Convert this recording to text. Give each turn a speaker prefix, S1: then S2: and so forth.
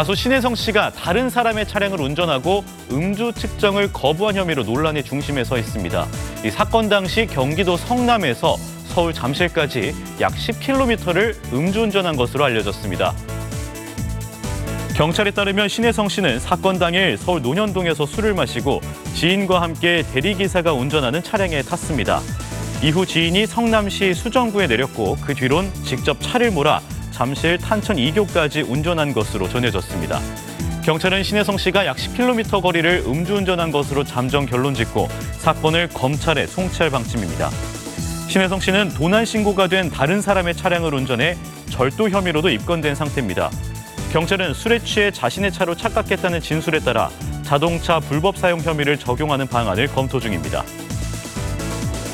S1: 가수 신혜성 씨가 다른 사람의 차량을 운전하고 음주 측정을 거부한 혐의로 논란의 중심에 서 있습니다. 이 사건 당시 경기도 성남에서 서울 잠실까지 약 10km를 음주운전한 것으로 알려졌습니다. 경찰에 따르면 신혜성 씨는 사건 당일 서울 논현동에서 술을 마시고 지인과 함께 대리기사가 운전하는 차량에 탔습니다. 이후 지인이 성남시 수정구에 내렸고 그 뒤론 직접 차를 몰아 잠실 탄천 2교까지 운전한 것으로 전해졌습니다. 경찰은 신혜성 씨가 약 10km 거리를 음주운전한 것으로 잠정 결론 짓고 사건을 검찰에 송치할 방침입니다. 신혜성 씨는 도난 신고가 된 다른 사람의 차량을 운전해 절도 혐의로도 입건된 상태입니다. 경찰은 술에 취해 자신의 차로 착각했다는 진술에 따라 자동차 불법 사용 혐의를 적용하는 방안을 검토 중입니다.